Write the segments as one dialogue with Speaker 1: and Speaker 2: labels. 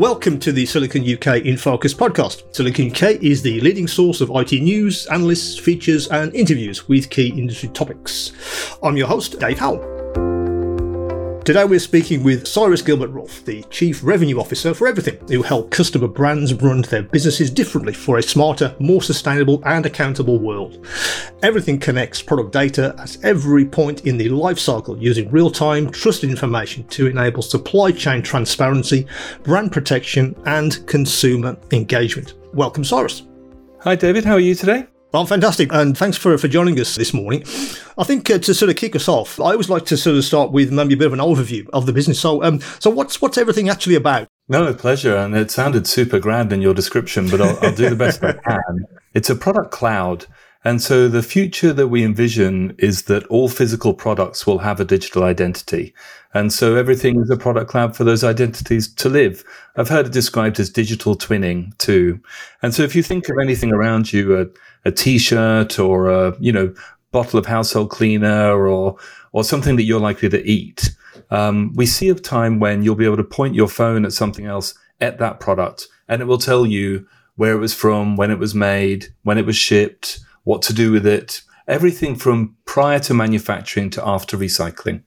Speaker 1: Welcome to the Silicon UK in Focus podcast. Silicon UK is the leading source of IT news, analysts, features, and interviews with key industry topics. I'm your host, Dave Howell. Today we're speaking with Cyrus Gilbert Rolfe, the Chief Revenue Officer for EVRYTHNG, who help customer brands run their businesses differently for a smarter, more sustainable and accountable world. EVRYTHNG connects product data at every point in the life cycle using real-time, trusted information to enable supply chain transparency, brand protection and consumer engagement. Welcome Cyrus.
Speaker 2: Hi David, how are you today?
Speaker 1: Well, fantastic, and thanks for, for joining us this morning. I think uh, to sort of kick us off, I always like to sort of start with maybe a bit of an overview of the business. So, um, so what's what's EVRYTHNG actually about?
Speaker 2: No, pleasure, and it sounded super grand in your description, but I'll, I'll do the best I can. It's a product cloud, and so the future that we envision is that all physical products will have a digital identity. And so EVRYTHNG is a product cloud for those identities to live. I've heard it described as digital twinning too. And so if you think of anything around you, a, a t-shirt or a, you know, bottle of household cleaner or, or something that you're likely to eat, um, we see a time when you'll be able to point your phone at something else at that product and it will tell you where it was from, when it was made, when it was shipped, what to do with it, everything from prior to manufacturing to after recycling.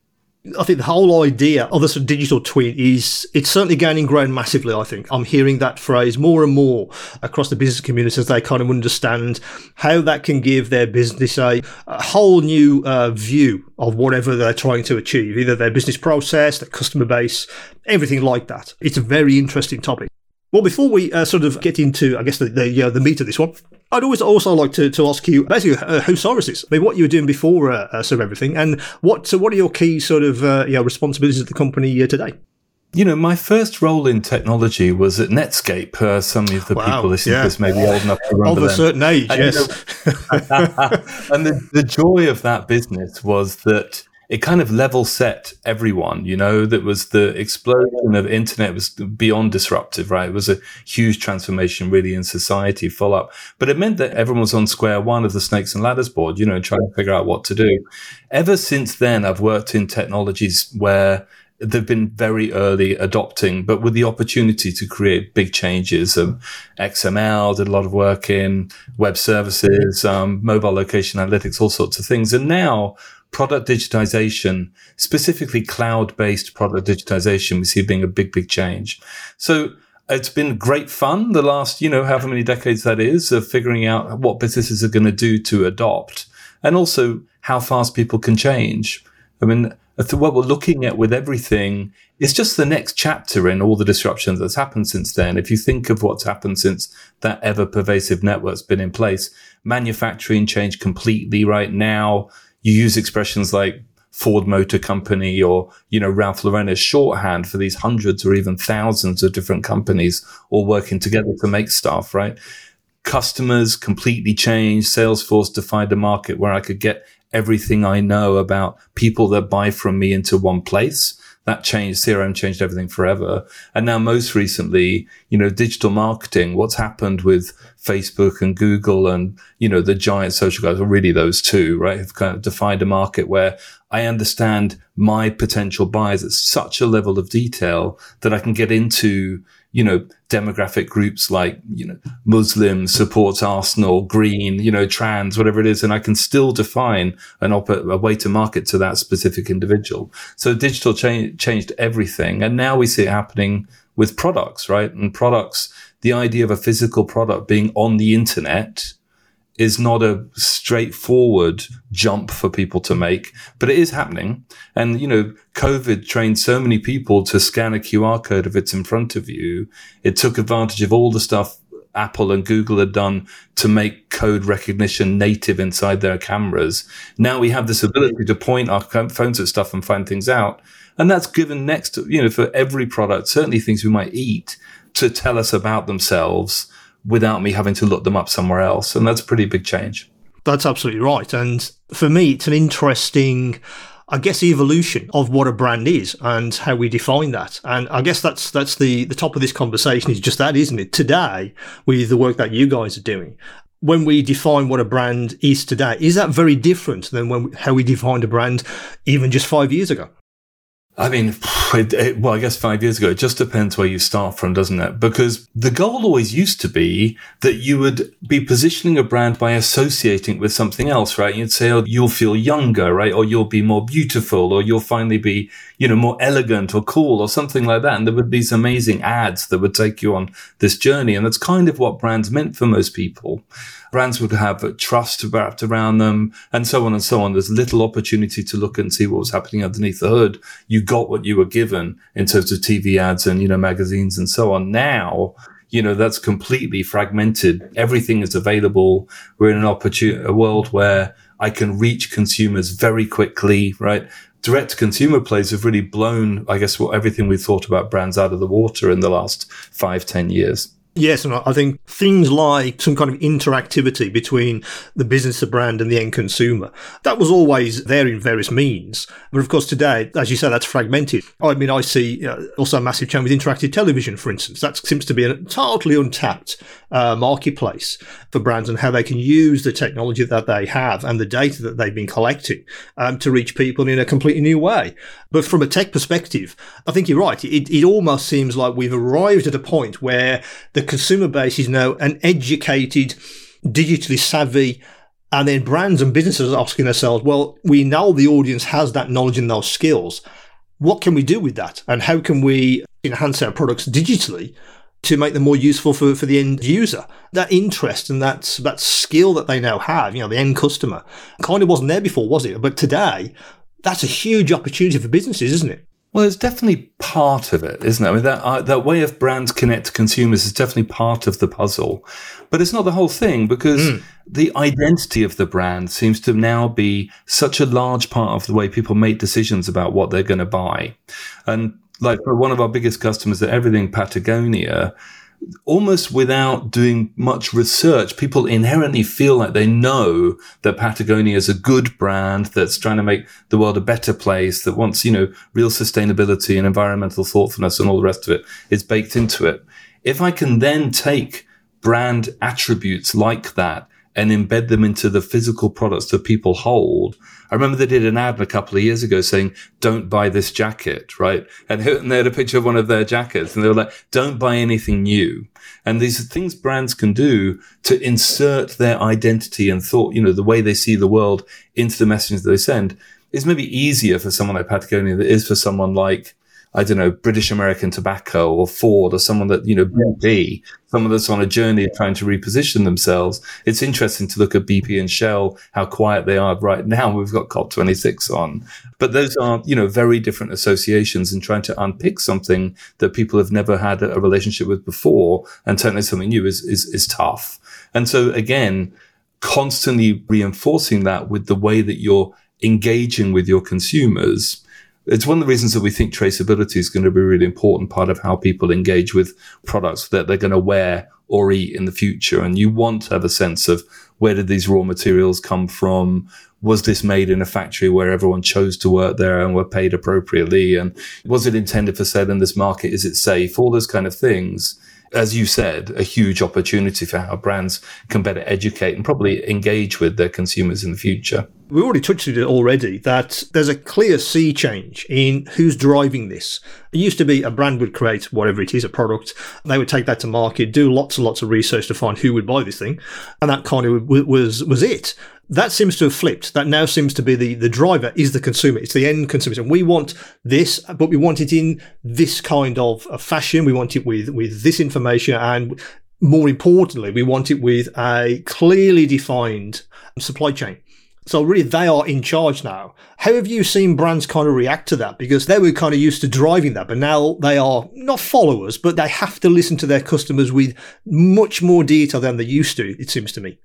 Speaker 1: I think the whole idea of of digital twin is it's certainly gaining ground massively. I think I'm hearing that phrase more and more across the business community as they kind of understand how that can give their business a, a whole new uh, view of whatever they're trying to achieve, either their business process, their customer base, everything like that. It's a very interesting topic. Well, before we uh, sort of get into, I guess, the the, uh, the meat of this one, I'd always also like to, to ask you basically uh, who Cyrus is. I mean, what you were doing before uh, uh, sort of EVRYTHNG, and what so what are your key sort of uh, you know, responsibilities at the company uh, today?
Speaker 2: You know, my first role in technology was at Netscape. Uh, some of the wow, people listening yeah. to this may be old enough to remember
Speaker 1: Of a them. certain age,
Speaker 2: and,
Speaker 1: yes.
Speaker 2: You know, and the, the joy of that business was that it kind of level set everyone, you know, that was the explosion of internet was beyond disruptive, right? It was a huge transformation really in society full up, but it meant that everyone was on square one of the snakes and ladders board, you know, trying to figure out what to do. Ever since then, I've worked in technologies where they've been very early adopting, but with the opportunity to create big changes. Um, XML did a lot of work in web services, um, mobile location analytics, all sorts of things. And now product digitization, specifically cloud based product digitization, we see being a big, big change. So it's been great fun the last, you know, however many decades that is of figuring out what businesses are going to do to adopt and also how fast people can change. I mean, what we're looking at with EVRYTHNG is just the next chapter in all the disruption that's happened since then. If you think of what's happened since that ever pervasive network's been in place, manufacturing changed completely right now you use expressions like Ford Motor Company or, you know, Ralph Lauren as shorthand for these hundreds or even thousands of different companies all working together to make stuff, right? Customers completely changed. Salesforce defined a market where I could get everything I know about people that buy from me into one place that changed CRM changed everything forever. And now most recently, you know, digital marketing, what's happened with Facebook and Google and, you know, the giant social guys are really those two, right? Have kind of defined a market where I understand my potential buyers at such a level of detail that I can get into, you know, demographic groups like, you know, Muslim supports Arsenal, green, you know, trans, whatever it is. And I can still define an op- a way to market to that specific individual. So digital cha- changed everything. And now we see it happening with products, right? And products, the idea of a physical product being on the internet is not a straightforward jump for people to make, but it is happening. And, you know, COVID trained so many people to scan a QR code if it's in front of you. It took advantage of all the stuff Apple and Google had done to make code recognition native inside their cameras. Now we have this ability to point our phones at stuff and find things out. And that's given next to, you know, for every product, certainly things we might eat to tell us about themselves without me having to look them up somewhere else. And that's a pretty big change.
Speaker 1: That's absolutely right. And for me, it's an interesting, I guess, evolution of what a brand is and how we define that. And I guess that's that's the the top of this conversation is just that, isn't it? Today, with the work that you guys are doing, when we define what a brand is today, is that very different than when how we defined a brand even just five years ago?
Speaker 2: I mean, it, it, well, I guess five years ago, it just depends where you start from, doesn't it? Because the goal always used to be that you would be positioning a brand by associating it with something else, right? You'd say, oh, you'll feel younger, right? Or you'll be more beautiful, or you'll finally be, you know, more elegant or cool or something like that. And there would be these amazing ads that would take you on this journey. And that's kind of what brands meant for most people brands would have trust wrapped around them and so on and so on. There's little opportunity to look and see what was happening underneath the hood. You got what you were given in terms of TV ads and, you know, magazines and so on. Now, you know, that's completely fragmented. Everything is available. We're in an opportunity, a world where I can reach consumers very quickly, right? Direct to consumer plays have really blown, I guess, what everything we thought about brands out of the water in the last five, ten years.
Speaker 1: Yes, and I think things like some kind of interactivity between the business, the brand, and the end consumer, that was always there in various means. But of course, today, as you say, that's fragmented. I mean, I see uh, also a massive change with interactive television, for instance. That seems to be a totally untapped uh, marketplace for brands and how they can use the technology that they have and the data that they've been collecting um, to reach people in a completely new way. But from a tech perspective, I think you're right. It, it almost seems like we've arrived at a point where the consumer base is now an educated, digitally savvy and then brands and businesses are asking themselves, well, we know the audience has that knowledge and those skills. What can we do with that? And how can we enhance our products digitally to make them more useful for, for the end user? That interest and that, that skill that they now have, you know, the end customer kind of wasn't there before, was it? But today, that's a huge opportunity for businesses, isn't it?
Speaker 2: Well, it's definitely part of it, isn't it? I mean, that uh, that way of brands connect to consumers is definitely part of the puzzle, but it's not the whole thing because mm. the identity of the brand seems to now be such a large part of the way people make decisions about what they're going to buy. And like for one of our biggest customers at EVRYTHNG Patagonia, almost without doing much research, people inherently feel like they know that Patagonia is a good brand that's trying to make the world a better place, that wants, you know, real sustainability and environmental thoughtfulness and all the rest of it is baked into it. If I can then take brand attributes like that and embed them into the physical products that people hold. I remember they did an ad a couple of years ago saying, don't buy this jacket, right? And they had a picture of one of their jackets and they were like, don't buy anything new. And these are things brands can do to insert their identity and thought, you know, the way they see the world into the messages that they send is maybe easier for someone like Patagonia than it is for someone like, I don't know, British American Tobacco or Ford or someone that, you know, BP, someone that's on a journey of trying to reposition themselves. It's interesting to look at BP and Shell, how quiet they are right now. We've got COP26 on. But those are, you know, very different associations and trying to unpick something that people have never had a relationship with before and turn it into something new is, is, is tough. And so again, constantly reinforcing that with the way that you're engaging with your consumers it's one of the reasons that we think traceability is going to be a really important part of how people engage with products that they're going to wear or eat in the future. And you want to have a sense of where did these raw materials come from? Was this made in a factory where everyone chose to work there and were paid appropriately? And was it intended for sale in this market? Is it safe? All those kind of things as you said, a huge opportunity for how brands can better educate and probably engage with their consumers in the future.
Speaker 1: We already touched on it already that there's a clear sea change in who's driving this. It used to be a brand would create whatever it is, a product, they would take that to market, do lots and lots of research to find who would buy this thing, and that kind of was was it. That seems to have flipped. That now seems to be the, the driver is the consumer. It's the end consumer. And we want this, but we want it in this kind of, fashion. We want it with, with this information. And more importantly, we want it with a clearly defined supply chain. So really, they are in charge now. How have you seen brands kind of react to that? Because they were kind of used to driving that, but now they are not followers, but they have to listen to their customers with much more detail than they used to. It seems to me.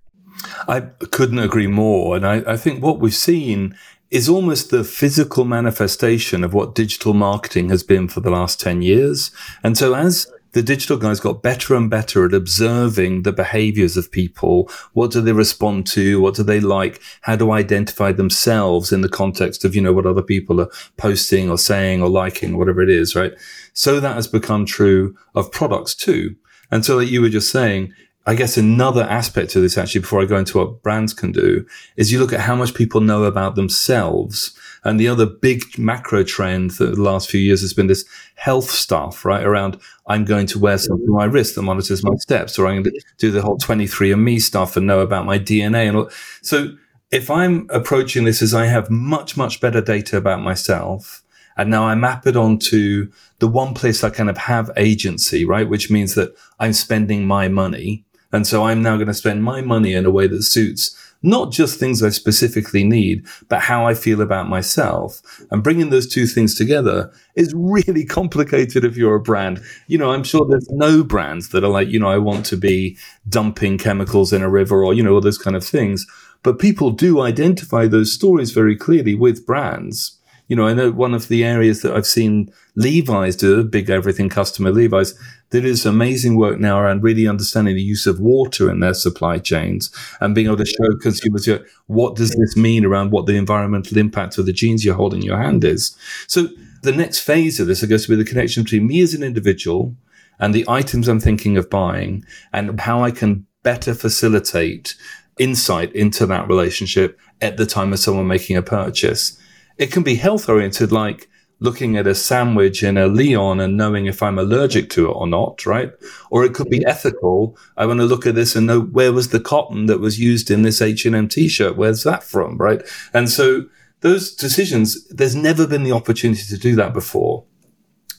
Speaker 2: I couldn't agree more. And I, I think what we've seen is almost the physical manifestation of what digital marketing has been for the last 10 years. And so as the digital guys got better and better at observing the behaviors of people. What do they respond to? What do they like? How to identify themselves in the context of, you know, what other people are posting or saying or liking, whatever it is, right? So that has become true of products too. And so like you were just saying, I guess another aspect to this actually, before I go into what brands can do, is you look at how much people know about themselves. And the other big macro trend that the last few years has been this health stuff, right? Around I'm going to wear something on my wrist that monitors my steps, or I'm going to do the whole 23andMe stuff and know about my DNA and all. So if I'm approaching this as I have much, much better data about myself, and now I map it onto the one place I kind of have agency, right? Which means that I'm spending my money. And so I'm now going to spend my money in a way that suits not just things I specifically need, but how I feel about myself. And bringing those two things together is really complicated if you're a brand. You know, I'm sure there's no brands that are like, you know, I want to be dumping chemicals in a river or, you know, all those kind of things. But people do identify those stories very clearly with brands. You know, I know one of the areas that I've seen Levi's do, big EVRYTHNG customer Levi's, there is amazing work now around really understanding the use of water in their supply chains and being able to show consumers what does this mean around what the environmental impact of the jeans you're holding in your hand is. So the next phase of this, I guess, will be the connection between me as an individual and the items I'm thinking of buying and how I can better facilitate insight into that relationship at the time of someone making a purchase. It can be health oriented, like looking at a sandwich in a Leon and knowing if I'm allergic to it or not, right? Or it could be mm-hmm. ethical. I want to look at this and know where was the cotton that was used in this H&M t-shirt? Where's that from, right? And so those decisions, there's never been the opportunity to do that before.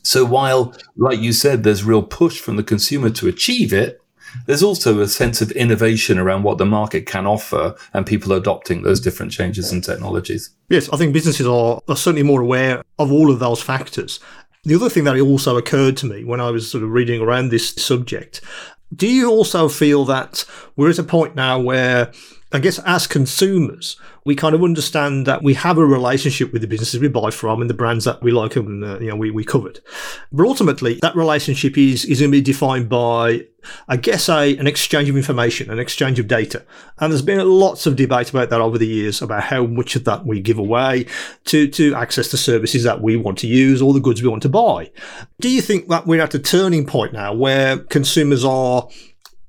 Speaker 2: So while, like you said, there's real push from the consumer to achieve it, there's also a sense of innovation around what the market can offer and people adopting those different changes and technologies.
Speaker 1: Yes, I think businesses are, are certainly more aware of all of those factors. The other thing that also occurred to me when I was sort of reading around this subject, do you also feel that we're at a point now where I guess as consumers, we kind of understand that we have a relationship with the businesses we buy from and the brands that we like and uh, you know we, we covered. But ultimately, that relationship is is going to be defined by, I guess, a an exchange of information, an exchange of data. And there's been lots of debate about that over the years about how much of that we give away to to access the services that we want to use or the goods we want to buy. Do you think that we're at a turning point now where consumers are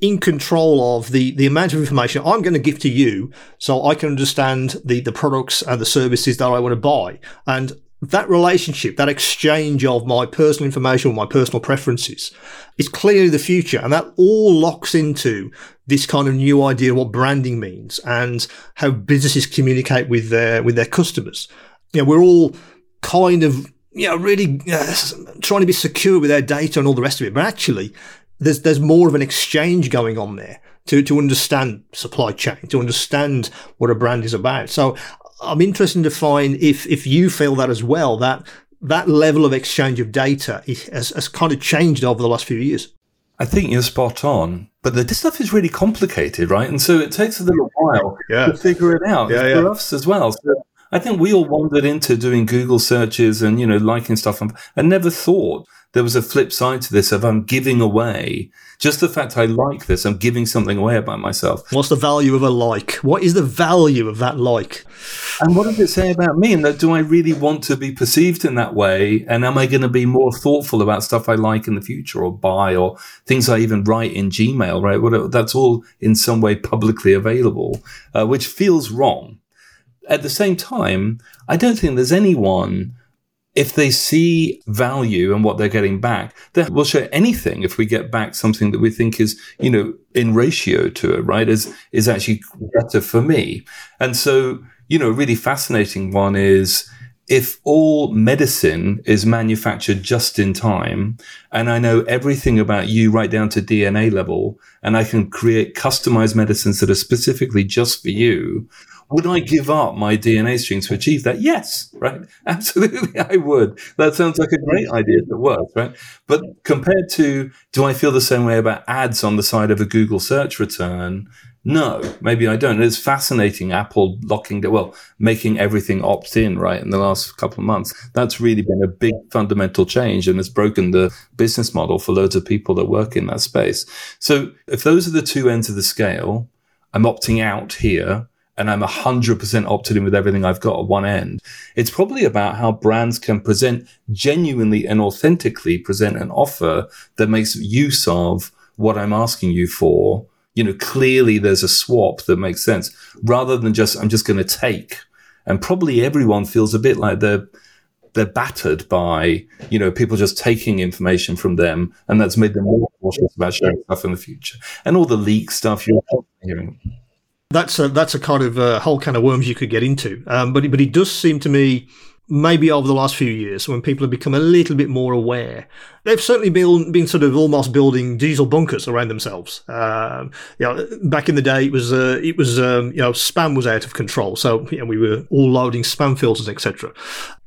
Speaker 1: in control of the, the amount of information I'm going to give to you so I can understand the, the products and the services that I want to buy. And that relationship, that exchange of my personal information, my personal preferences is clearly the future. And that all locks into this kind of new idea of what branding means and how businesses communicate with their, with their customers. You know, we're all kind of, you know, really uh, trying to be secure with our data and all the rest of it. But actually, there's there's more of an exchange going on there to to understand supply chain, to understand what a brand is about. So I'm interested to find if if you feel that as well that that level of exchange of data has, has kind of changed over the last few years.
Speaker 2: I think you're spot on, but the, this stuff is really complicated, right? And so it takes a little while yeah. to figure it out yeah, for yeah. us as well. So I think we all wandered into doing Google searches and you know liking stuff and, and never thought there was a flip side to this of I'm giving away just the fact I like this, I'm giving something away about myself.
Speaker 1: What's the value of a like? What is the value of that like?
Speaker 2: And what does it say about me? And that do I really want to be perceived in that way? And am I going to be more thoughtful about stuff I like in the future or buy or things I even write in Gmail, right? What, that's all in some way publicly available, uh, which feels wrong. At the same time, I don't think there's anyone if they see value and what they're getting back, then we'll share anything if we get back something that we think is, you know, in ratio to it, right? Is, is actually better for me. And so, you know, a really fascinating one is if all medicine is manufactured just in time and I know everything about you right down to DNA level and I can create customized medicines that are specifically just for you, would I give up my DNA string to achieve that? Yes, right? Absolutely, I would. That sounds like a great idea if it works, right? But compared to, do I feel the same way about ads on the side of a Google search return? No, maybe I don't. It's fascinating. Apple locking, well, making everything opt in, right? In the last couple of months, that's really been a big fundamental change and it's broken the business model for loads of people that work in that space. So if those are the two ends of the scale, I'm opting out here and I'm 100% opted in with everything I've got at one end. It's probably about how brands can present genuinely and authentically present an offer that makes use of what I'm asking you for you know, clearly there's a swap that makes sense rather than just, I'm just going to take. And probably everyone feels a bit like they're, they're battered by, you know, people just taking information from them. And that's made them more cautious about sharing stuff in the future. And all the leak stuff you're hearing.
Speaker 1: That's a, that's a kind of a uh, whole kind of worms you could get into. Um, but, but it does seem to me, maybe over the last few years when people have become a little bit more aware. They've certainly been, been sort of almost building diesel bunkers around themselves. Um, you know, back in the day, it was, uh, it was, um, you know, spam was out of control. So, you know, we were all loading spam filters, etc.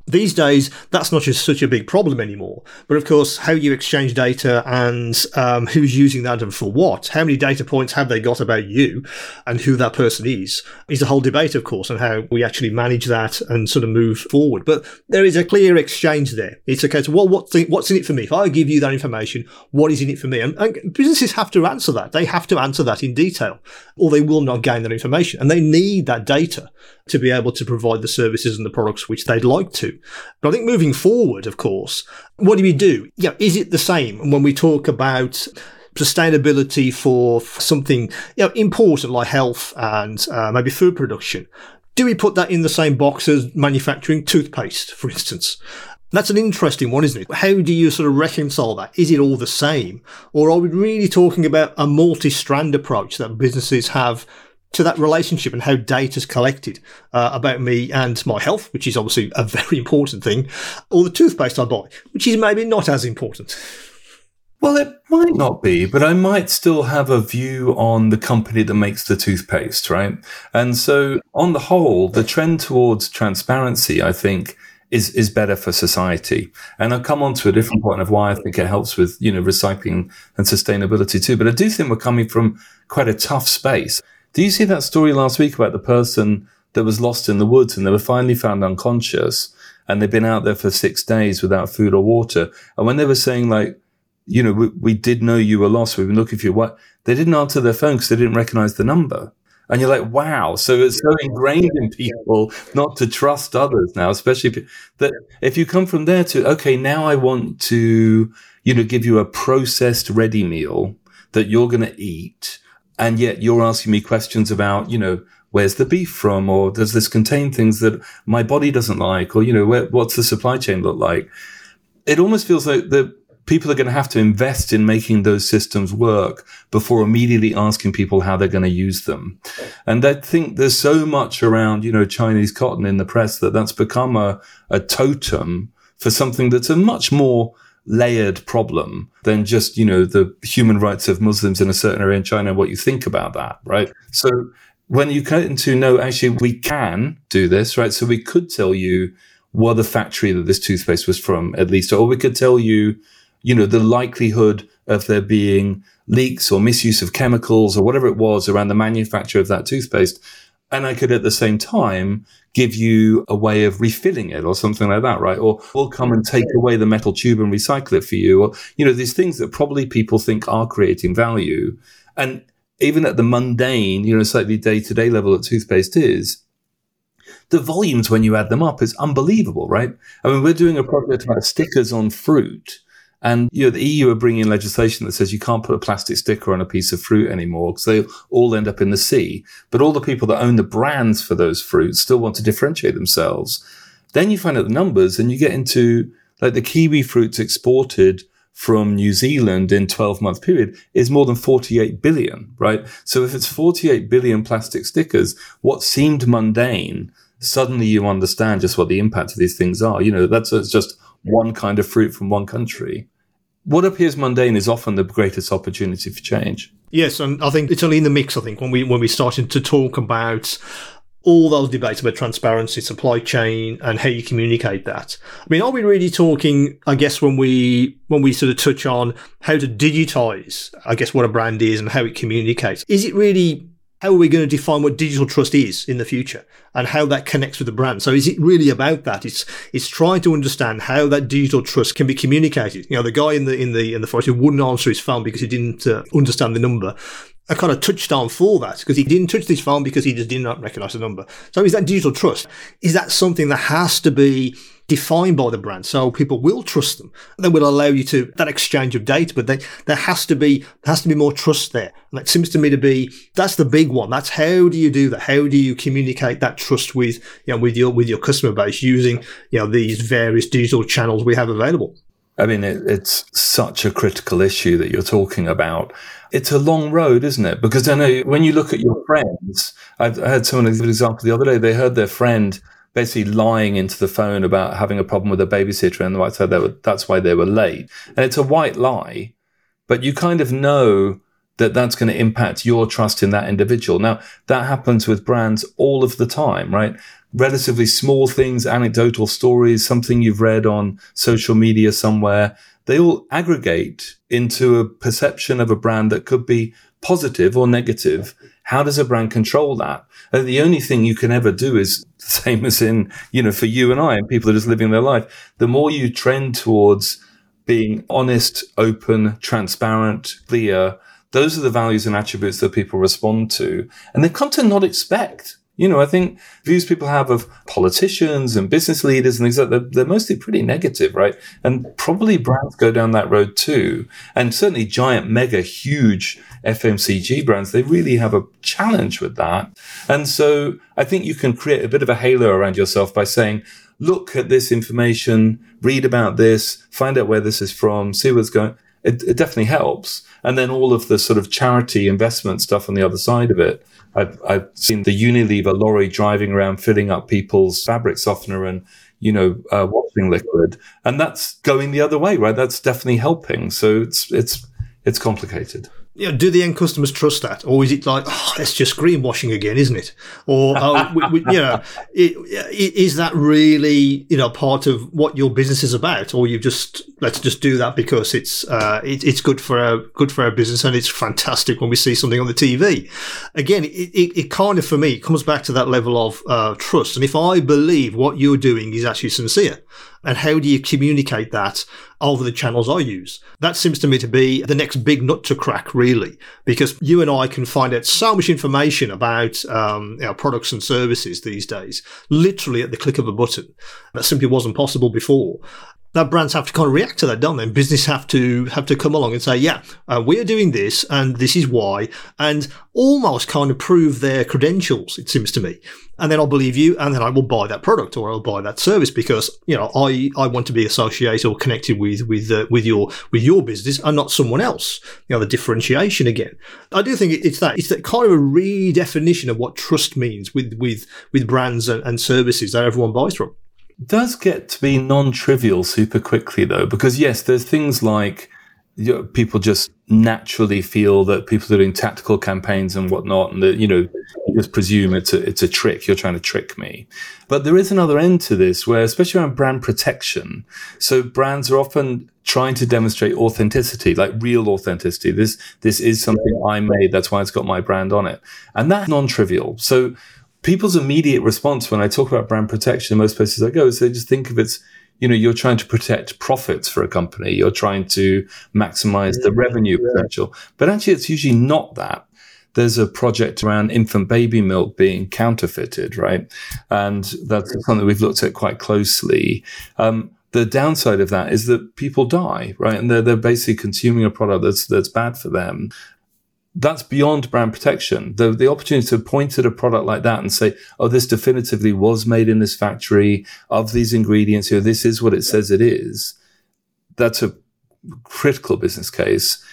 Speaker 1: These days, that's not just such a big problem anymore. But of course, how you exchange data and um, who's using that and for what, how many data points have they got about you and who that person is, is a whole debate, of course, on how we actually manage that and sort of move forward. But there is a clear exchange there. It's a case of, well, what's, what's in it for me? If I give you that information, what is in it for me? And, and businesses have to answer that. They have to answer that in detail, or they will not gain that information. And they need that data to be able to provide the services and the products which they'd like to. But I think moving forward, of course, what do we do? Yeah, is it the same when we talk about sustainability for something you know, important like health and uh, maybe food production? Do we put that in the same box as manufacturing toothpaste, for instance? That's an interesting one, isn't it? How do you sort of reconcile that? Is it all the same? Or are we really talking about a multi strand approach that businesses have to that relationship and how data is collected uh, about me and my health, which is obviously a very important thing, or the toothpaste I buy, which is maybe not as important.
Speaker 2: Well, it might not be, but I might still have a view on the company that makes the toothpaste, right? And so, on the whole, the trend towards transparency, I think, is is better for society. And I'll come on to a different point of why I think it helps with you know recycling and sustainability too. But I do think we're coming from quite a tough space. Do you see that story last week about the person that was lost in the woods and they were finally found unconscious and they'd been out there for six days without food or water? And when they were saying like, you know, we, we did know you were lost. We've been looking for you. What? They didn't answer their phone because they didn't recognize the number. And you're like, wow. So it's so ingrained in people not to trust others now, especially if, that if you come from there to, okay, now I want to, you know, give you a processed ready meal that you're going to eat and yet you're asking me questions about, you know, where's the beef from, or does this contain things that my body doesn't like, or you know, where, what's the supply chain look like? It almost feels like the people are going to have to invest in making those systems work before immediately asking people how they're going to use them. And I think there's so much around, you know, Chinese cotton in the press that that's become a, a totem for something that's a much more layered problem than just, you know, the human rights of Muslims in a certain area in China, what you think about that, right? So when you come into no, actually, we can do this, right? So we could tell you what the factory that this toothpaste was from, at least, or we could tell you, you know, the likelihood of there being leaks or misuse of chemicals or whatever it was around the manufacture of that toothpaste. And I could at the same time give you a way of refilling it or something like that, right? Or we'll come and take away the metal tube and recycle it for you. Or, you know, these things that probably people think are creating value. And even at the mundane, you know, slightly day to day level that toothpaste is, the volumes when you add them up is unbelievable, right? I mean, we're doing a project about stickers on fruit and you know, the EU are bringing legislation that says you can't put a plastic sticker on a piece of fruit anymore because they all end up in the sea. But all the people that own the brands for those fruits still want to differentiate themselves. Then you find out the numbers and you get into like the kiwi fruits exported from New Zealand in 12 month period is more than 48 billion, right? So if it's 48 billion plastic stickers, what seemed mundane, suddenly you understand just what the impact of these things are. You know, that's just one kind of fruit from one country what appears mundane is often the greatest opportunity for change.
Speaker 1: Yes, and I think it's only in the mix. I think when we when we started to talk about all those debates about transparency, supply chain, and how you communicate that. I mean, are we really talking? I guess when we when we sort of touch on how to digitize, I guess what a brand is and how it communicates, is it really how are we going to define what digital trust is in the future and how that connects with the brand? So is it really about that? It's it's trying to understand how that digital trust can be communicated. You know, the guy in the in the in the forest who wouldn't answer his phone because he didn't uh, understand the number. A kind of touchdown for that because he didn't touch his phone because he just did not recognize the number. So is that digital trust? Is that something that has to be defined by the brand. So people will trust them. They will allow you to that exchange of data, but they, there has to be, there has to be more trust there. And it seems to me to be, that's the big one. That's how do you do that? How do you communicate that trust with, you know, with your, with your customer base using, you know, these various digital channels we have available?
Speaker 2: I mean, it, it's such a critical issue that you're talking about. It's a long road, isn't it? Because I know when you look at your friends, I've heard someone give an example the other day. They heard their friend basically lying into the phone about having a problem with a babysitter, and the said were, that's why they were late. And it's a white lie, but you kind of know that that's going to impact your trust in that individual. Now, that happens with brands all of the time, right? relatively small things, anecdotal stories, something you've read on social media somewhere, they all aggregate into a perception of a brand that could be positive or negative. How does a brand control that? And the only thing you can ever do is the same as in, you know, for you and I and people that are just living their life. The more you trend towards being honest, open, transparent, clear, those are the values and attributes that people respond to. And they come to not expect you know, I think views people have of politicians and business leaders and things like that, they're, mostly pretty negative, right? And probably brands go down that road too. And certainly giant, mega, huge FMCG brands, they really have a challenge with that. And so I think you can create a bit of a halo around yourself by saying, look at this information, read about this, find out where this is from, see what's going. It, it definitely helps. And then all of the sort of charity investment stuff on the other side of it I've, I've seen the Unilever lorry driving around filling up people's fabric softener and, you know, uh, washing liquid. And that's going the other way, right? That's definitely helping. So it's, it's, it's complicated
Speaker 1: you know, do the end customers trust that, or is it like, oh, it's just greenwashing again, isn't it? Or, oh, we, we, you know, it, it, is that really, you know, part of what your business is about, or you just let's just do that because it's uh, it, it's good for our good for our business and it's fantastic when we see something on the TV. Again, it, it, it kind of for me comes back to that level of uh, trust, and if I believe what you're doing is actually sincere, and how do you communicate that over the channels I use? That seems to me to be the next big nut to crack, really, because you and I can find out so much information about um, our products and services these days, literally at the click of a button. That simply wasn't possible before that brands have to kind of react to that, don't they? And business have to have to come along and say, yeah, uh, we're doing this, and this is why, and almost kind of prove their credentials. It seems to me, and then I'll believe you, and then I will buy that product or I'll buy that service because you know I I want to be associated or connected with with uh, with your with your business and not someone else. You know the differentiation again. I do think it's that it's that kind of a redefinition of what trust means with with with brands and, and services that everyone buys from
Speaker 2: does get to be non-trivial super quickly though because yes there's things like you know, people just naturally feel that people are doing tactical campaigns and whatnot and that you know you just presume it's a it's a trick you're trying to trick me. But there is another end to this where especially around brand protection so brands are often trying to demonstrate authenticity like real authenticity. This this is something i made that's why it's got my brand on it. And that's non-trivial. So people's immediate response when I talk about brand protection in most places I go is they just think of it you know, you're trying to protect profits for a company. You're trying to maximize the revenue potential. But actually, it's usually not that. There's a project around infant baby milk being counterfeited, right? And that's something we've looked at quite closely. Um, the downside of that is that people die, right? And they're, they're basically consuming a product that's, that's bad for them that's beyond brand protection. The, the opportunity to point at a product like that and say, oh, this definitively was made in this factory of these ingredients here. This is what it says it is. That's a critical business case.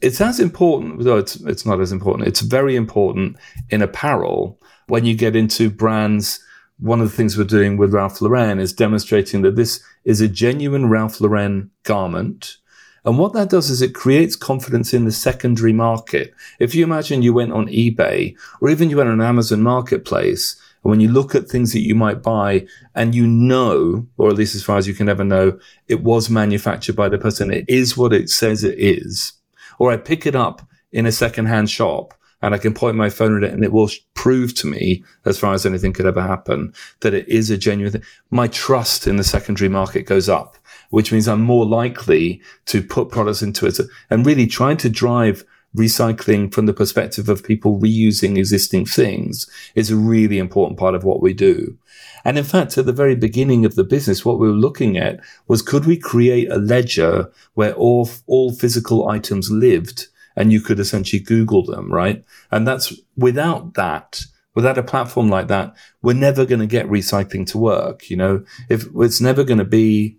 Speaker 2: It's as important, though it's, it's not as important. It's very important in apparel when you get into brands. One of the things we're doing with Ralph Lauren is demonstrating that this is a genuine Ralph Lauren garment and what that does is it creates confidence in the secondary market. If you imagine you went on eBay or even you went on Amazon marketplace, and when you look at things that you might buy and you know, or at least as far as you can ever know, it was manufactured by the person. It is what it says it is. Or I pick it up in a secondhand shop and I can point my phone at it and it will prove to me, as far as anything could ever happen, that it is a genuine thing. My trust in the secondary market goes up which means I'm more likely to put products into it and really trying to drive recycling from the perspective of people reusing existing things is a really important part of what we do. And in fact, at the very beginning of the business, what we were looking at was could we create a ledger where all, all physical items lived and you could essentially Google them, right? And that's without that, without a platform like that, we're never going to get recycling to work. You know, if it's never going to be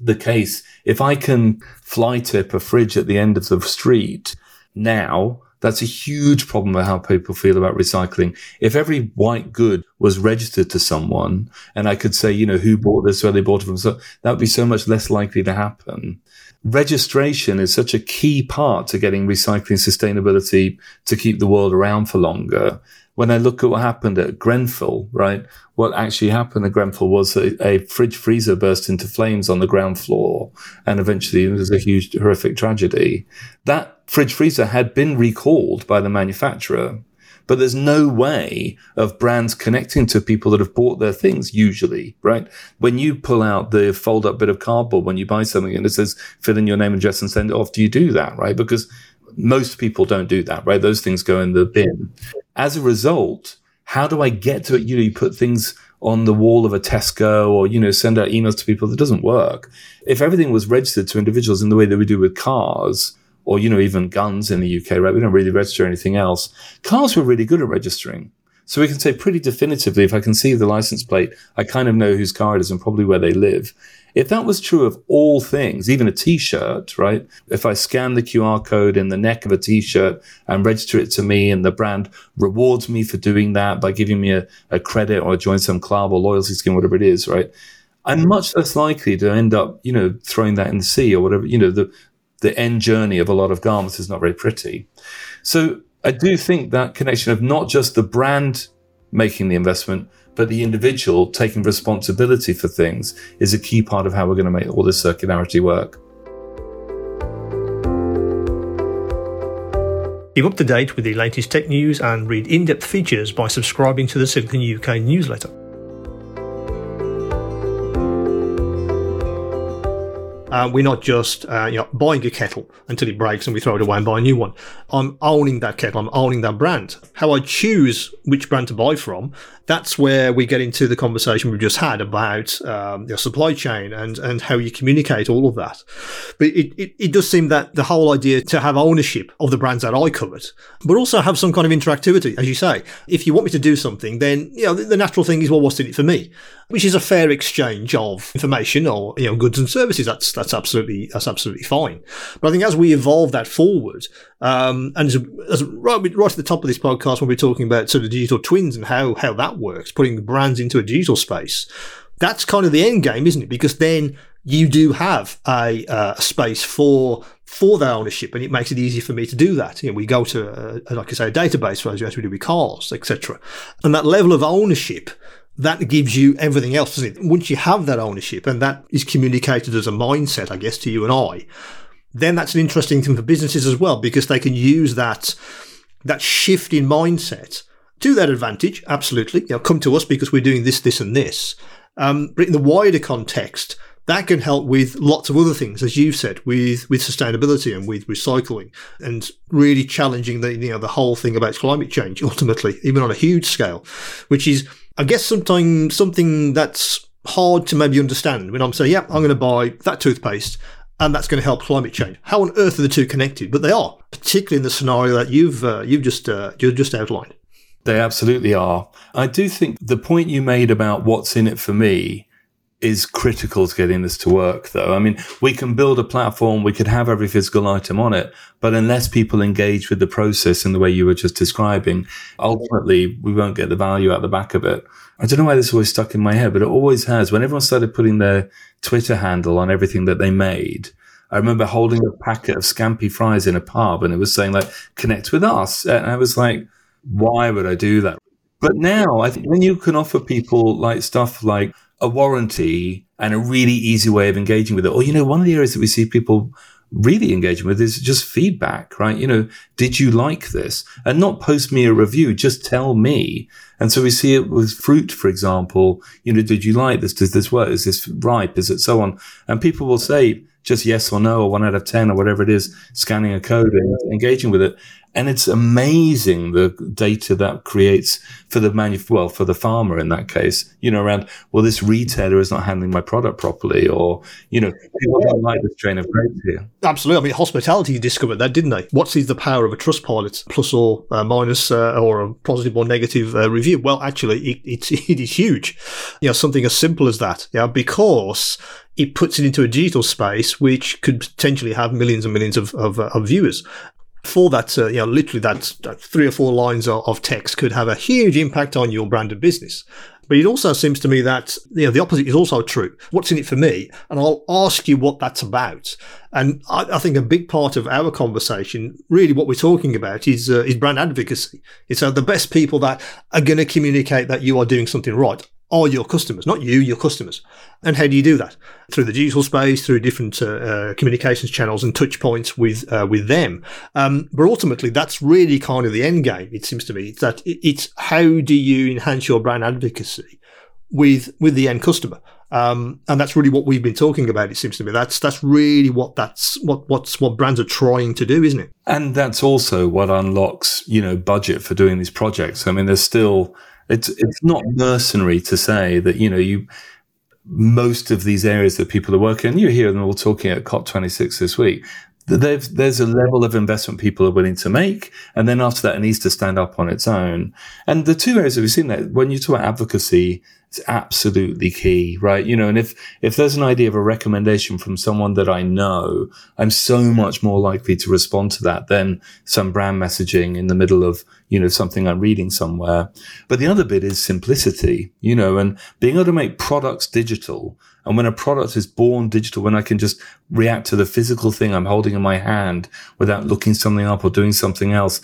Speaker 2: the case, if I can fly tip a fridge at the end of the street now, that's a huge problem with how people feel about recycling. If every white good was registered to someone and I could say, you know, who bought this, where they bought it from, so that would be so much less likely to happen. Registration is such a key part to getting recycling sustainability to keep the world around for longer when I look at what happened at Grenfell, right? What actually happened at Grenfell was a, a, fridge freezer burst into flames on the ground floor, and eventually it was a huge, horrific tragedy. That fridge freezer had been recalled by the manufacturer, but there's no way of brands connecting to people that have bought their things usually, right? When you pull out the fold up bit of cardboard when you buy something and it says fill in your name and address and send it off, do you do that, right? Because most people don't do that, right? Those things go in the bin. As a result, how do I get to it? You know, you put things on the wall of a Tesco or, you know, send out emails to people. That doesn't work. If everything was registered to individuals in the way that we do with cars or, you know, even guns in the UK, right? We don't really register anything else. Cars were really good at registering. So we can say pretty definitively, if I can see the license plate, I kind of know whose car it is and probably where they live. If that was true of all things, even a t-shirt, right? If I scan the QR code in the neck of a t-shirt and register it to me and the brand rewards me for doing that by giving me a, a credit or join some club or loyalty scheme, whatever it is, right? I'm mm-hmm. much less likely to end up, you know, throwing that in the sea or whatever, you know, the, the end journey of a lot of garments is not very pretty. So I do think that connection of not just the brand making the investment, but the individual taking responsibility for things is a key part of how we're going to make all this circularity work.
Speaker 1: Keep up to date with the latest tech news and read in depth features by subscribing to the Silicon UK newsletter. Uh, we're not just uh, you know, buying a kettle until it breaks and we throw it away and buy a new one. I'm owning that kettle. I'm owning that brand. How I choose which brand to buy from that's where we get into the conversation we've just had about um, your supply chain and, and how you communicate all of that. But it, it, it, does seem that the whole idea to have ownership of the brands that I covered, but also have some kind of interactivity, as you say. If you want me to do something, then you know the, the natural thing is, well, what's in it for me? Which is a fair exchange of information or you know goods and services. That's that's absolutely that's absolutely fine. But I think as we evolve that forward, um, and as, as right, right at the top of this podcast, when we're talking about sort of digital twins and how how that works, putting brands into a digital space. That's kind of the end game, isn't it? Because then you do have a, uh, space for for that ownership, and it makes it easy for me to do that. You know, we go to, a, like I say, a database for as we do with cars, etc. And that level of ownership that gives you everything else, doesn't it? Once you have that ownership, and that is communicated as a mindset, I guess, to you and I, then that's an interesting thing for businesses as well because they can use that that shift in mindset to their advantage, absolutely. You know, come to us because we're doing this, this, and this. Um, but in the wider context, that can help with lots of other things, as you've said, with with sustainability and with recycling, and really challenging the you know the whole thing about climate change ultimately, even on a huge scale, which is I guess sometimes something that's hard to maybe understand when I'm saying, yeah, I'm going to buy that toothpaste and that's going to help climate change. How on earth are the two connected? But they are, particularly in the scenario that you've uh, you've just uh, you've just outlined.
Speaker 2: They absolutely are. I do think the point you made about what's in it for me is critical to getting this to work, though. I mean, we can build a platform, we could have every physical item on it, but unless people engage with the process in the way you were just describing, ultimately we won't get the value out the back of it. I don't know why this always stuck in my head, but it always has. When everyone started putting their Twitter handle on everything that they made, I remember holding a packet of Scampi fries in a pub and it was saying like, connect with us. And I was like, why would I do that? But now I think when you can offer people like stuff like a warranty and a really easy way of engaging with it, or, you know, one of the areas that we see people really engaging with is just feedback, right? You know, did you like this? And not post me a review, just tell me. And so we see it with fruit, for example. You know, did you like this? Does this work? Is this ripe? Is it so on? And people will say, just yes or no or one out of 10 or whatever it is, scanning a code and engaging with it. And it's amazing the data that creates for the manu- well, for the farmer in that case, you know, around, well, this retailer is not handling my product properly, or, you know, people don't like this strain of grapes here.
Speaker 1: Absolutely. I mean, hospitality discovered that, didn't they? What is the power of a Trustpilot, plus or uh, minus, uh, or a positive or negative uh, review? Well, actually, it, it's, it is huge. You know, something as simple as that, yeah, because it puts it into a digital space which could potentially have millions and millions of, of, uh, of viewers for that, uh, you know, literally that, three or four lines of, text could have a huge impact on your branded business. But it also seems to me that, you know, the opposite is also true. What's in it for me? And I'll ask you what that's about. And I, I think a big part of our conversation, really what we're talking about is, uh, is brand advocacy. It's uh, the best people that are going to communicate that you are doing something right are your customers, not you, your customers. And how do you do that? Through the digital space, through different uh, uh, communications channels and touch points with uh, with them. Um, but ultimately, that's really kind of the end game. It seems to me it's that it's how do you enhance your brand advocacy with with the end customer. Um, and that's really what we've been talking about. It seems to me that's that's really what that's what what's what brands are trying to do, isn't it?
Speaker 2: And that's also what unlocks you know budget for doing these projects. I mean, there's still it's it's not mercenary to say that you know you most of these areas that people are working. And you hear them all talking at COP26 this week. There's a level of investment people are willing to make, and then after that, it needs to stand up on its own. And the two areas that we've seen that when you talk about advocacy, it's absolutely key, right? You know, and if, if there's an idea of a recommendation from someone that I know, I'm so much more likely to respond to that than some brand messaging in the middle of, you know, something I'm reading somewhere. But the other bit is simplicity, you know, and being able to make products digital. And when a product is born digital, when I can just react to the physical thing I'm holding in my hand without looking something up or doing something else,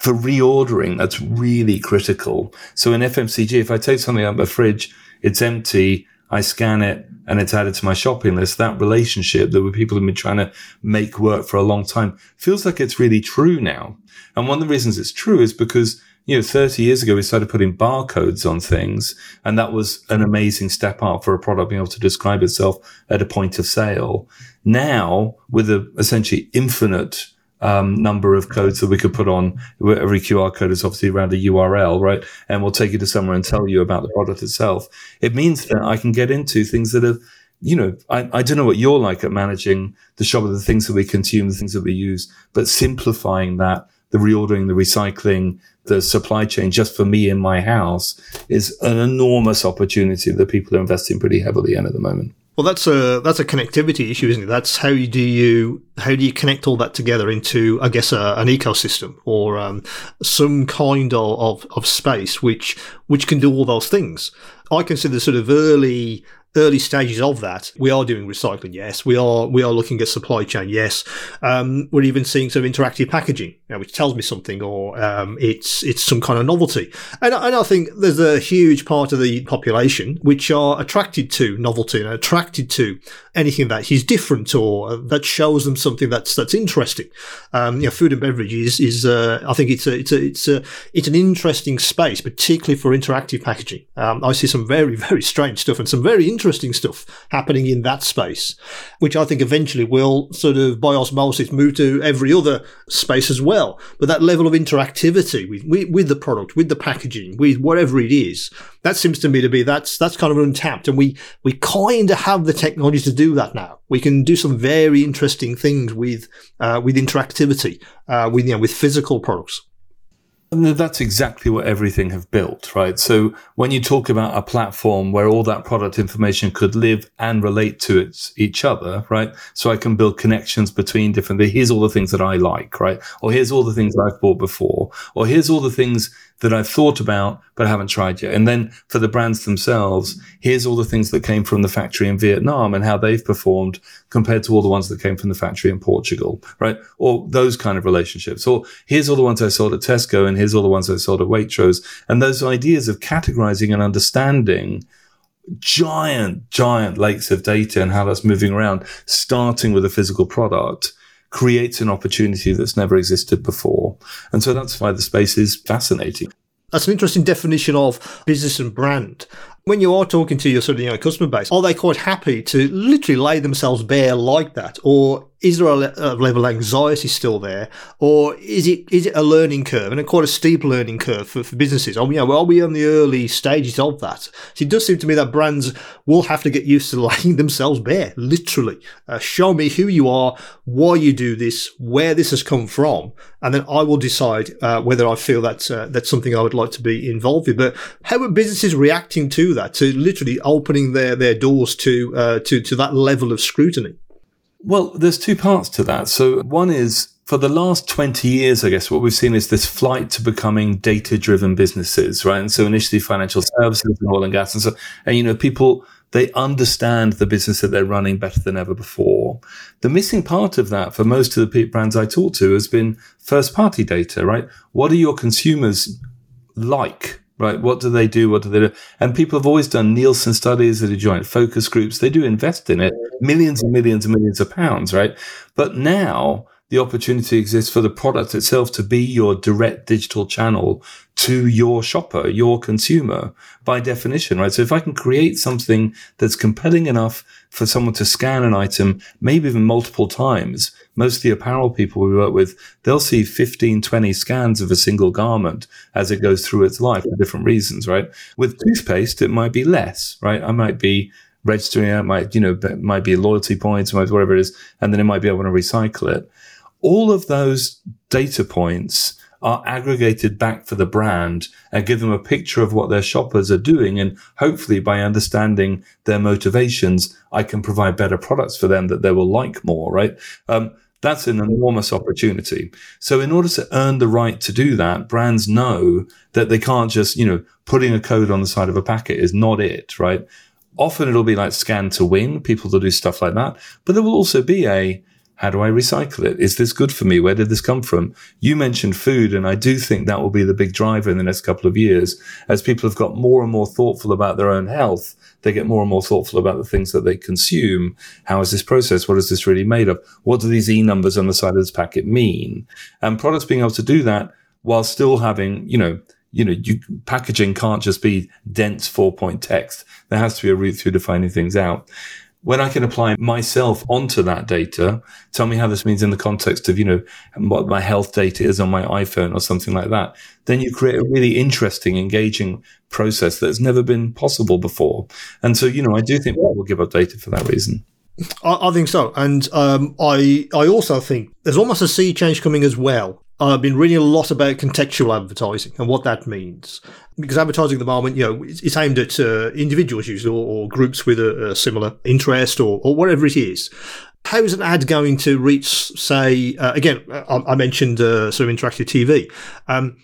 Speaker 2: for reordering, that's really critical. So in FMCG, if I take something out of my fridge, it's empty, I scan it and it's added to my shopping list. That relationship that people have been trying to make work for a long time feels like it's really true now. And one of the reasons it's true is because, you know, 30 years ago, we started putting barcodes on things and that was an amazing step up for a product being able to describe itself at a point of sale. Now with a essentially infinite um, number of codes that we could put on every QR code is obviously around a URL, right? And we'll take you to somewhere and tell you about the product itself. It means that I can get into things that are, you know, I, I don't know what you're like at managing the shop of the things that we consume, the things that we use, but simplifying that, the reordering, the recycling, the supply chain just for me in my house is an enormous opportunity that people are investing pretty heavily in at the moment.
Speaker 1: Well, that's a that's a connectivity issue, isn't it? That's how do you how do you connect all that together into, I guess, a, an ecosystem or um, some kind of, of, of space which which can do all those things. I consider the sort of early early stages of that. We are doing recycling, yes. We are we are looking at supply chain, yes. Um, we're even seeing some interactive packaging, you know, which tells me something, or um, it's it's some kind of novelty. And, and I think there's a huge part of the population which are attracted to novelty and attracted to anything that is different or that shows them something that's that's interesting. Um, you know, food and beverage is is uh, I think it's a it's a it's a it's an interesting space, particularly for interactive packaging. Um, I see some very very strange stuff and some very interesting stuff happening in that space, which I think eventually will sort of by osmosis move to every other space as well. But that level of interactivity with, with, with the product, with the packaging, with whatever it is, that seems to me to be that's that's kind of untapped, and we we kind of have the technology to do that now. We can do some very interesting things with uh, with interactivity, uh, with you know, with physical products.
Speaker 2: That's exactly what EVRYTHNG have built, right? So when you talk about a platform where all that product information could live and relate to its, each other, right? So I can build connections between different, here's all the things that I like, right? Or here's all the things I've bought before, or here's all the things that I've thought about but haven't tried yet. And then for the brands themselves, here's all the things that came from the factory in Vietnam and how they've performed compared to all the ones that came from the factory in Portugal, right? Or those kind of relationships. Or here's all the ones I sold at Tesco and here's all the ones I sold at Waitrose. And those ideas of categorizing and understanding giant, giant lakes of data and how that's moving around, starting with a physical product creates an opportunity that's never existed before. And so that's why the space is fascinating.
Speaker 1: That's an interesting definition of business and brand. When you are talking to your sort of you know, customer base, are they quite happy to literally lay themselves bare like that? Or is there a, a, level of anxiety still there, or is it is it a learning curve and a quite a steep learning curve for, for businesses? Are we, are we on the early stages of that? So it does seem to me that brands will have to get used to laying themselves bare, literally. Uh, show me who you are, why you do this, where this has come from, and then I will decide uh, whether I feel that uh, that's something I would like to be involved with. But how are businesses reacting to that? To literally opening their their doors to uh, to to that level of scrutiny?
Speaker 2: Well, there's two parts to that. So one is for the last 20 years, I guess what we've seen is this flight to becoming data driven businesses, right? And so initially financial services and oil and gas. And so, and you know, people, they understand the business that they're running better than ever before. The missing part of that for most of the brands I talk to has been first party data, right? What are your consumers like? Right? What do they do? What do they do? And people have always done Nielsen studies, they do joint focus groups, they do invest in it, millions and millions and millions of pounds, right? But now the opportunity exists for the product itself to be your direct digital channel to your shopper, your consumer by definition, right? So if I can create something that's compelling enough for someone to scan an item, maybe even multiple times, most of the apparel people we work with, they'll see 15, 20 scans of a single garment as it goes through its life for different reasons, right? With toothpaste, it might be less, right? I might be registering it, might, you know, might be loyalty points, might whatever it is, and then it might be able to recycle it. All of those data points are aggregated back for the brand and give them a picture of what their shoppers are doing. And hopefully by understanding their motivations, I can provide better products for them that they will like more, right? Um, that's an enormous opportunity. So in order to earn the right to do that, brands know that they can't just, you know, putting a code on the side of a packet is not it, right? Often it'll be like scan to win, people to do stuff like that. But there will also be a, how do I recycle it? Is this good for me? Where did this come from? You mentioned food, and I do think that will be the big driver in the next couple of years as people have got more and more thoughtful about their own health. They get more and more thoughtful about the things that they consume. How is this processed? What is this really made of? What do these E numbers on the side of this packet mean? And products being able to do that while still having, you know, you know, you, packaging can't just be dense four point text. There has to be a route through defining things out when I can apply myself onto that data, tell me how this means in the context of, you know, what my health data is on my iPhone or something like that, then you create a really interesting, engaging process that's never been possible before. And so, you know, I do think people give up data for that reason.
Speaker 1: I, I think so. And um, I, I also think there's almost a sea change coming as well I've been reading a lot about contextual advertising and what that means. Because advertising at the moment, you know, it's, aimed at uh, individuals usually or, or, groups with a, a similar interest or, or, whatever it is. How is an ad going to reach, say, uh, again, I, I mentioned uh, sort of interactive TV. Um,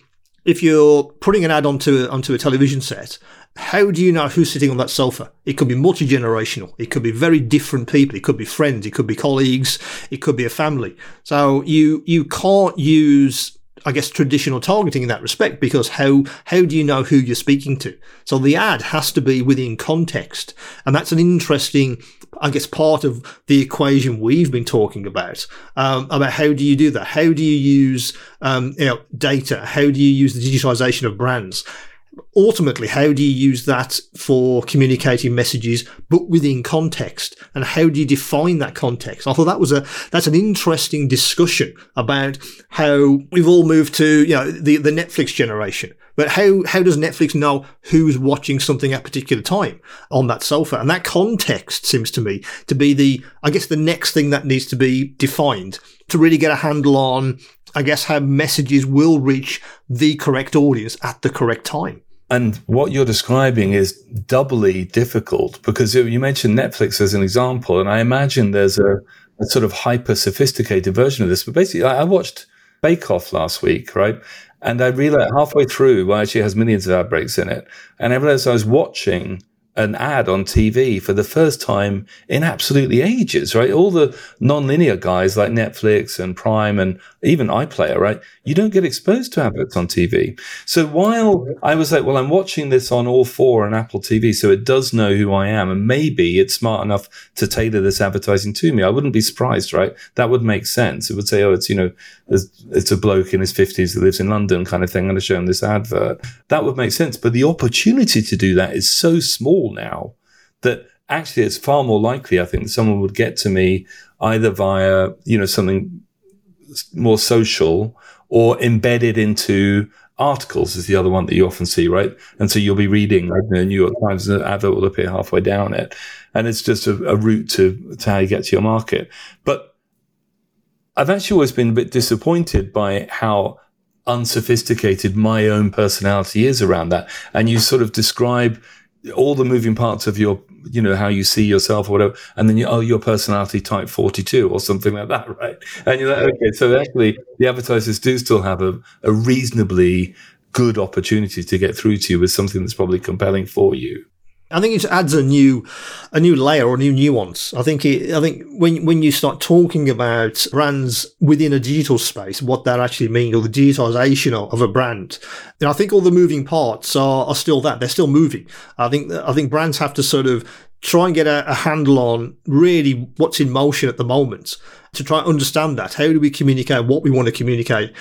Speaker 1: if you're putting an ad onto onto a television set how do you know who's sitting on that sofa? It could be multi generational. It could be very different people. It could be friends. It could be colleagues. It could be a family. So you you can't use, I guess, traditional targeting in that respect because how how do you know who you're speaking to? So the ad has to be within context, and that's an interesting, I guess, part of the equation we've been talking about um, about how do you do that? How do you use um, you know data? How do you use the digitization of brands? Ultimately, how do you use that for communicating messages, but within context? And how do you define that context? I thought that was a, that's an interesting discussion about how we've all moved to, you know, the, the Netflix generation. But how, how does Netflix know who's watching something at a particular time on that sofa? And that context seems to me to be the, I guess, the next thing that needs to be defined to really get a handle on, I guess, how messages will reach the correct audience at the correct time.
Speaker 2: And what you're describing is doubly difficult because you mentioned Netflix as an example, and I imagine there's a, a sort of hyper sophisticated version of this. But basically, I, watched Bake Off last week, right? And I realized halfway through, well, actually, it has millions of ad breaks in it. And I realized I was watching an ad on TV for the first time in absolutely ages, right? All the non-linear guys like Netflix and Prime and even iPlayer, right? You don't get exposed to adverts on TV. So while I was like, well, I'm watching this on All 4 on Apple TV, so it does know who I am, and maybe it's smart enough to tailor this advertising to me. I wouldn't be surprised, right? That would make sense. It would say, oh, it's you know, it's a bloke in his fifties that lives in London, kind of thing. I'm going to show him this advert. That would make sense. But the opportunity to do that is so small now that actually it's far more likely, I think, that someone would get to me either via, you know, something more social or embedded into articles is the other one that you often see, right? And so you'll be reading like, the New York Times, and the advert will appear halfway down it. And it's just a, a route to, to how you get to your market. But I've actually always been a bit disappointed by how unsophisticated my own personality is around that. And you sort of describe all the moving parts of your, you know, how you see yourself or whatever, and then you, oh, your personality type 42 or something like that, right? And you're like, okay, so actually the advertisers do still have a, a reasonably good opportunity to get through to you with something that's probably compelling for you.
Speaker 1: I think it adds a new, a new layer or a new nuance. I think it, I think when when you start talking about brands within a digital space, what that actually means, or the digitalization of, of a brand, I think all the moving parts are, are still that they're still moving. I think I think brands have to sort of try and get a, a handle on really what's in motion at the moment to try and understand that. How do we communicate what we want to communicate?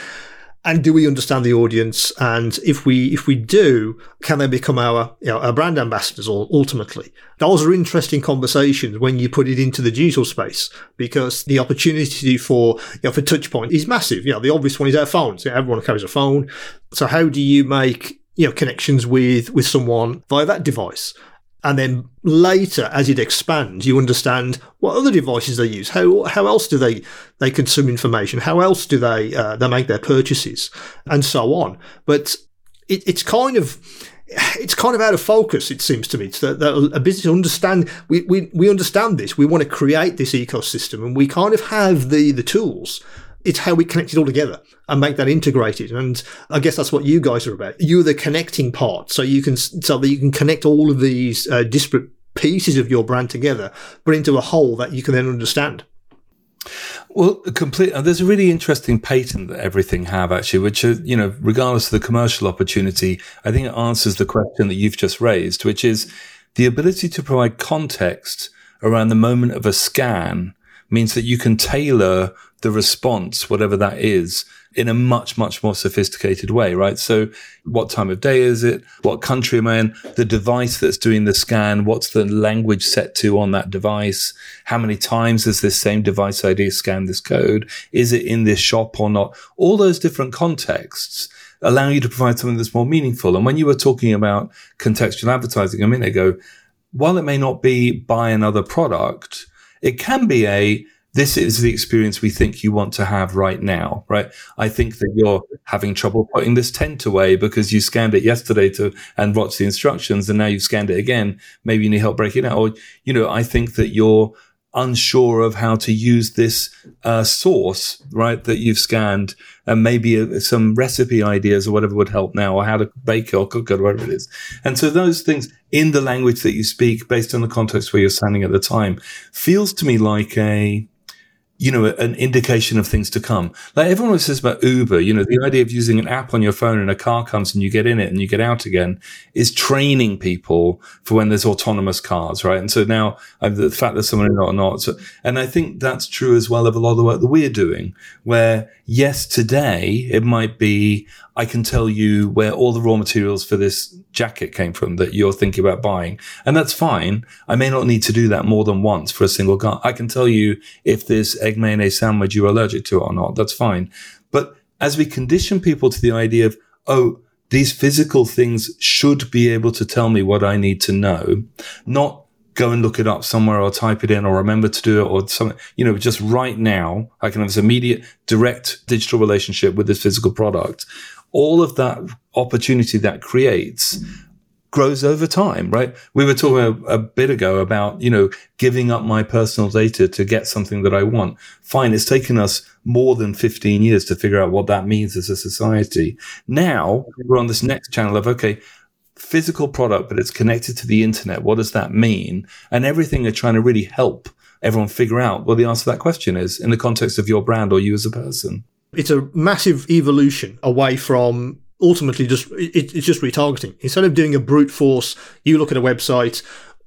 Speaker 1: And do we understand the audience? And if we if we do, can they become our you know, our brand ambassadors? Or ultimately, those are interesting conversations when you put it into the digital space because the opportunity for you know, for is massive. You know, the obvious one is our phones. You know, everyone carries a phone. So how do you make you know connections with with someone via that device? And then later as it expands you understand what other devices they use how how else do they they consume information how else do they uh, they make their purchases and so on but it, it's kind of it's kind of out of focus, it seems to me. It's that, a business understand we, we, we understand this. We want to create this ecosystem, and we kind of have the the tools it's how we connect it all together and make that integrated. And I guess that's what you guys are about. You're the connecting part, so you can so that you can connect all of these uh, disparate pieces of your brand together, but into a whole that you can then understand.
Speaker 2: Well, complete. Uh, there's a really interesting patent that EVRYTHNG have actually, which uh, you know, regardless of the commercial opportunity, I think it answers the question that you've just raised, which is the ability to provide context around the moment of a scan means that you can tailor the response, whatever that is, in a much, much more sophisticated way, right? So what time of day is it? What country am I in? The device that's doing the scan. What's the language set to on that device? How many times has this same device ID scanned this code? Is it in this shop or not? All those different contexts allow you to provide something that's more meaningful. And when you were talking about contextual advertising a minute ago, while it may not be buy another product, it can be a this is the experience we think you want to have right now, right? I think that you're having trouble putting this tent away because you scanned it yesterday to and watched the instructions and now you've scanned it again. Maybe you need help breaking it out. Or, you know, I think that you're unsure of how to use this uh, sauce, right, that you've scanned, and maybe uh, some recipe ideas or whatever would help now, or how to bake or cook or whatever it is. And so those things in the language that you speak, based on the context where you're standing at the time, feels to me like a you know, an indication of things to come. Like everyone always says about Uber, you know, the idea of using an app on your phone and a car comes and you get in it and you get out again is training people for when there's autonomous cars, right? And so now uh, the fact that someone is or not. So, and I think that's true as well of a lot of the work that we're doing, where yes, today it might be, I can tell you where all the raw materials for this jacket came from that you're thinking about buying. And that's fine. I may not need to do that more than once for a single car. I can tell you if this egg mayonnaise sandwich you're allergic to or not. That's fine. But as we condition people to the idea of, oh, these physical things should be able to tell me what I need to know, not go and look it up somewhere or type it in or remember to do it or something, you know, just right now, I can have this immediate direct digital relationship with this physical product all of that opportunity that creates grows over time, right? We were talking a, a, bit ago about, you know, giving up my personal data to get something that I want. Fine. It's taken us more than 15 years to figure out what that means as a society. Now we're on this next channel of, okay, physical product, but it's connected to the internet. What does that mean? And EVRYTHNG they're trying to really help everyone figure out what the answer to that question is in the context of your brand or you as a person.
Speaker 1: It's a massive evolution away from ultimately just it, it's just retargeting. Instead of doing a brute force, you look at a website.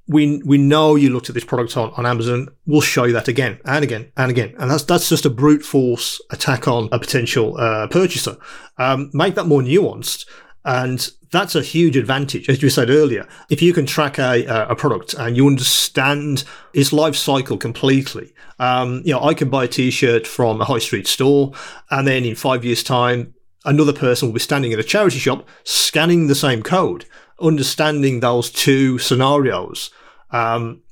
Speaker 1: We, we know you looked at this product on, on Amazon. We'll show you that again and again and again. And that's, that's just a brute force attack on a potential uh, purchaser. Um, make that more nuanced and that's a huge advantage. As you said earlier, if you can track a, a product and you understand its life cycle completely, um, you know, I can buy a t-shirt from a high street store and then in five years time, another person will be standing in a charity shop scanning the same code, understanding those two scenarios. Um,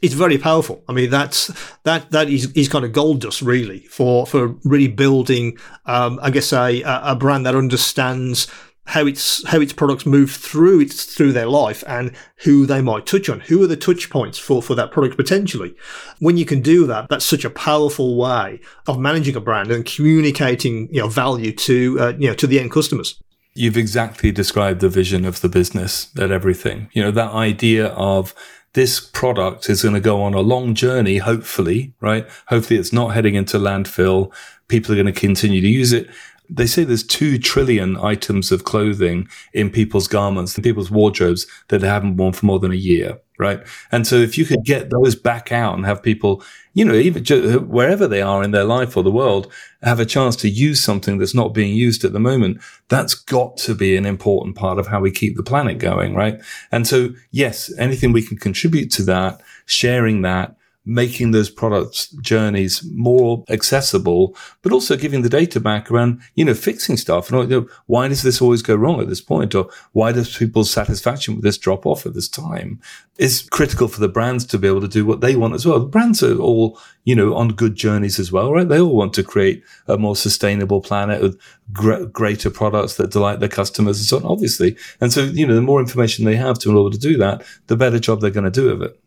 Speaker 1: it's very powerful. I mean, that's that that is, is kind of gold dust really for for really building, um, I guess, a a brand that understands how its how its products move through its through their life and who they might touch on. Who are the touch points for for that product potentially? When you can do that, that's such a powerful way of managing a brand and communicating you know value to uh, you know to the end customers.
Speaker 2: You've exactly described the vision of the business at EVRYTHNG. You know that idea of this product is going to go on a long journey, hopefully, right? Hopefully it's not heading into landfill. People are going to continue to use it they say there's two trillion items of clothing in people's garments, in people's wardrobes that they haven't worn for more than a year, right? And so if you could get those back out and have people, you know, even wherever they are in their life or the world, have a chance to use something that's not being used at the moment, that's got to be an important part of how we keep the planet going, right? And so, yes, anything we can contribute to that, sharing that, making those products journeys more accessible, but also giving the data back around, you know, fixing stuff. And you know, why does this always go wrong at this point? Or why does people's satisfaction with this drop off at this time? Is critical for the brands to be able to do what they want as well. The brands are all, you know, on good journeys as well, right? They all want to create a more sustainable planet with gr- greater products that delight their customers and so on, obviously. And so, you know, the more information they have to in order to do that, the better job they're going to do of it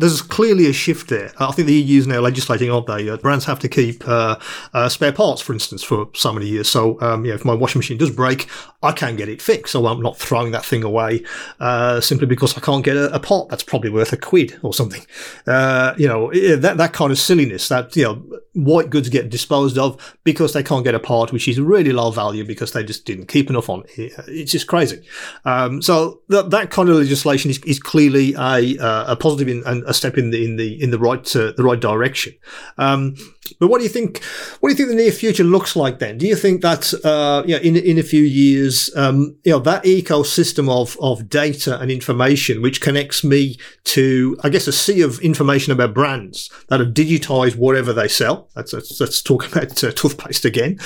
Speaker 1: there's clearly a shift there. I think the EU is now legislating, aren't they? Uh, brands have to keep uh, uh, spare parts, for instance, for so many years. So, um, yeah, if my washing machine does break, I can get it fixed. So I'm not throwing that thing away uh, simply because I can't get a, a, pot that's probably worth a quid or something. Uh, you know, that that kind of silliness. That you know, white goods get disposed of because they can't get a part which is really low value because they just didn't keep enough on. It. It's just crazy. Um, so that that kind of legislation is, is clearly a uh, a positive and a step in the in the in the right uh, the right direction. Um, but what do you think? What do you think the near future looks like then? Do you think that uh, you know, in in a few years, um, you know, that ecosystem of of data and information which connects me to, I guess, a sea of information about brands that have digitized whatever they sell. Let's, let's talk about uh, toothpaste again.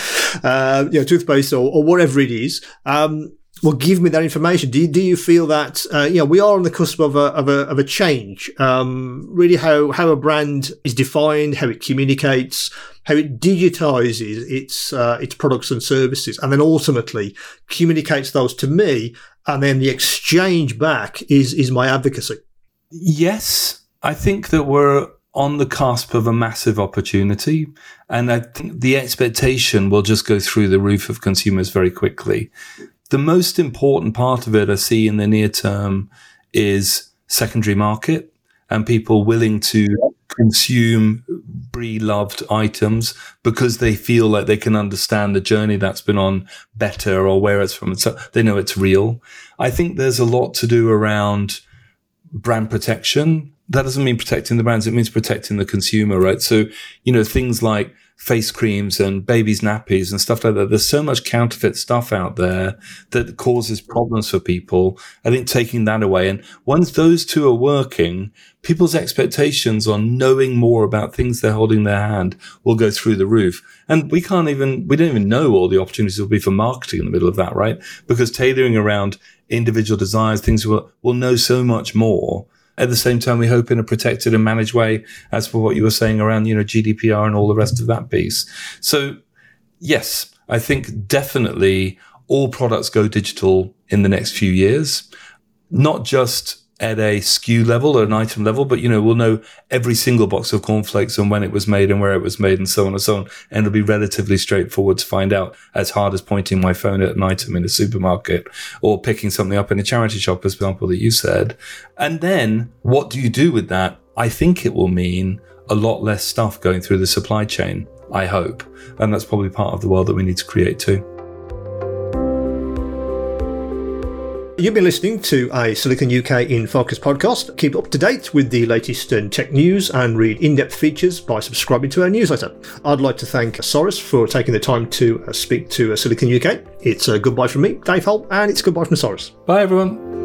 Speaker 1: Uh, you know, toothpaste or, or whatever it is. Um, well, give me that information. Do you, do you feel that uh, you know we are on the cusp of a of a, of a change? Um, really, how how a brand is defined, how it communicates, how it digitizes its uh, its products and services, and then ultimately communicates those to me, and then the exchange back is is my advocacy.
Speaker 2: Yes, I think that we're on the cusp of a massive opportunity. And I think the expectation will just go through the roof of consumers very quickly the most important part of it I see in the near term is secondary market and people willing to consume beloved items because they feel like they can understand the journey that's been on better or where it's from. So they know it's real. I think there's a lot to do around brand protection. That doesn't mean protecting the brands. It means protecting the consumer, right? So, you know, things like face creams and babies' nappies and stuff like that. There's so much counterfeit stuff out there that causes problems for people. I think taking that away and once those two are working, people's expectations on knowing more about things they're holding in their hand will go through the roof. And we can't even, we don't even know all the opportunities will be for marketing in the middle of that, right? Because tailoring around individual desires, things will, will know so much more at the same time, we hope in a protected and managed way, as for what you were saying around, you know, GDPR and all the rest of that piece. So, yes, I think definitely all products go digital in the next few years, not just at a SKU level or an item level, but you know, we'll know every single box of cornflakes and when it was made and where it was made and so on and so on. And it'll be relatively straightforward to find out as hard as pointing my phone at an item in a supermarket or picking something up in a charity shop, as example that you said. And then what do you do with that? I think it will mean a lot less stuff going through the supply chain. I hope. And that's probably part of the world that we need to create too.
Speaker 1: You've been listening to a Silicon UK in Focus podcast. Keep up to date with the latest in tech news and read in depth features by subscribing to our newsletter. I'd like to thank Cyrus for taking the time to uh, speak to uh, Silicon UK. It's a goodbye from me, Dave Howell, and it's goodbye from Cyrus.
Speaker 2: Bye, everyone.